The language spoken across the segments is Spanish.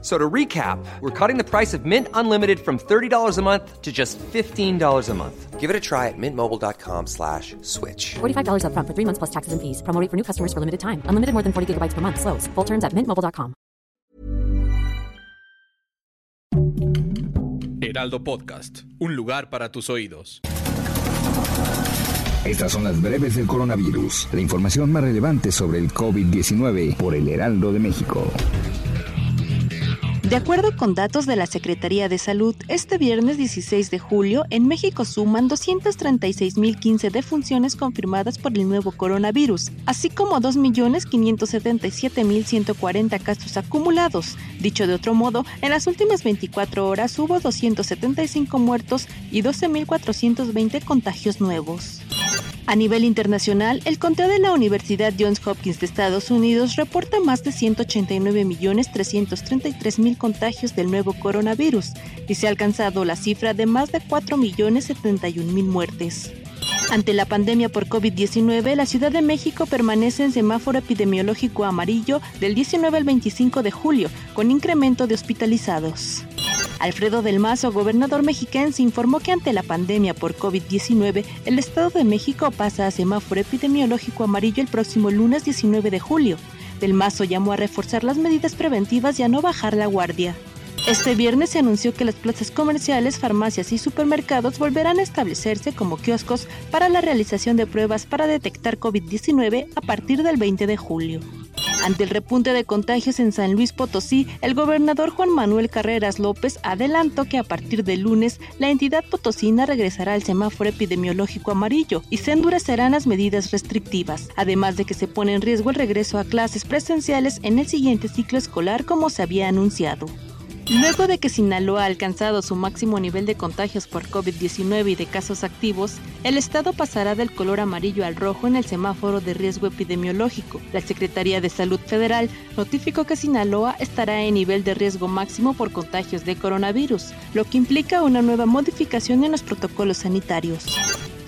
So to recap, we're cutting the price of Mint Unlimited from $30 a month to just $15 a month. Give it a try at mintmobile.com slash switch. $45 upfront for three months plus taxes and fees. Promo rate for new customers for limited time. Unlimited more than 40 gigabytes per month. Slows. Full terms at mintmobile.com. Heraldo Podcast. Un lugar para tus oídos. Estas son las breves del coronavirus. La información más relevante sobre el COVID-19 por el Heraldo de México. De acuerdo con datos de la Secretaría de Salud, este viernes 16 de julio en México suman 236.015 defunciones confirmadas por el nuevo coronavirus, así como 2.577.140 casos acumulados. Dicho de otro modo, en las últimas 24 horas hubo 275 muertos y 12.420 contagios nuevos. A nivel internacional, el conteo de la Universidad Johns Hopkins de Estados Unidos reporta más de 189.333.000 contagios del nuevo coronavirus y se ha alcanzado la cifra de más de 4.071.000 muertes. Ante la pandemia por COVID-19, la Ciudad de México permanece en semáforo epidemiológico amarillo del 19 al 25 de julio, con incremento de hospitalizados. Alfredo del Mazo, gobernador mexiquense, informó que ante la pandemia por COVID-19, el Estado de México pasa a semáforo epidemiológico amarillo el próximo lunes 19 de julio. Del Mazo llamó a reforzar las medidas preventivas y a no bajar la guardia. Este viernes se anunció que las plazas comerciales, farmacias y supermercados volverán a establecerse como kioscos para la realización de pruebas para detectar COVID-19 a partir del 20 de julio. Ante el repunte de contagios en San Luis Potosí, el gobernador Juan Manuel Carreras López adelantó que a partir del lunes la entidad potosina regresará al semáforo epidemiológico amarillo y se endurecerán las medidas restrictivas, además de que se pone en riesgo el regreso a clases presenciales en el siguiente ciclo escolar como se había anunciado. Luego de que Sinaloa ha alcanzado su máximo nivel de contagios por COVID-19 y de casos activos, el estado pasará del color amarillo al rojo en el semáforo de riesgo epidemiológico. La Secretaría de Salud Federal notificó que Sinaloa estará en nivel de riesgo máximo por contagios de coronavirus, lo que implica una nueva modificación en los protocolos sanitarios.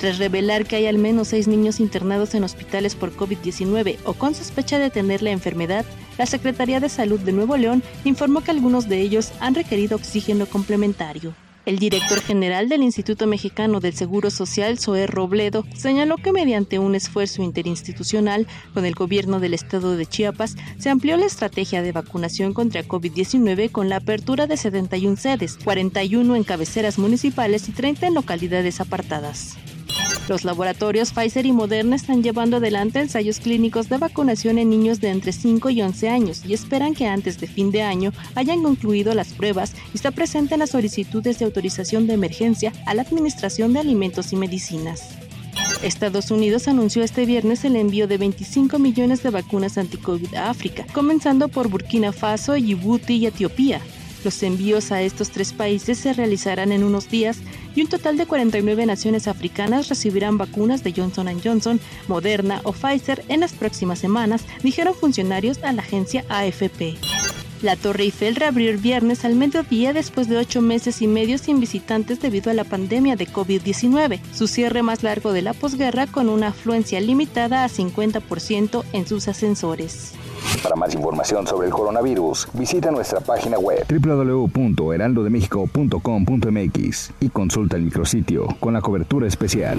Tras revelar que hay al menos seis niños internados en hospitales por COVID-19 o con sospecha de tener la enfermedad, la Secretaría de Salud de Nuevo León informó que algunos de ellos han requerido oxígeno complementario. El director general del Instituto Mexicano del Seguro Social, Zoé Robledo, señaló que mediante un esfuerzo interinstitucional con el gobierno del estado de Chiapas, se amplió la estrategia de vacunación contra COVID-19 con la apertura de 71 sedes, 41 en cabeceras municipales y 30 en localidades apartadas. Los laboratorios Pfizer y Moderna están llevando adelante ensayos clínicos de vacunación en niños de entre 5 y 11 años y esperan que antes de fin de año hayan concluido las pruebas y se presenten las solicitudes de autorización de emergencia a la Administración de Alimentos y Medicinas. Estados Unidos anunció este viernes el envío de 25 millones de vacunas anti-COVID a África, comenzando por Burkina Faso, Djibouti y Etiopía. Los envíos a estos tres países se realizarán en unos días y un total de 49 naciones africanas recibirán vacunas de Johnson Johnson, Moderna o Pfizer en las próximas semanas, dijeron funcionarios a la agencia AFP. La Torre Eiffel reabrió el viernes al mediodía después de ocho meses y medio sin visitantes debido a la pandemia de COVID-19, su cierre más largo de la posguerra con una afluencia limitada a 50% en sus ascensores. Para más información sobre el coronavirus, visita nuestra página web www.heraldodemexico.com.mx y consulta el micrositio con la cobertura especial.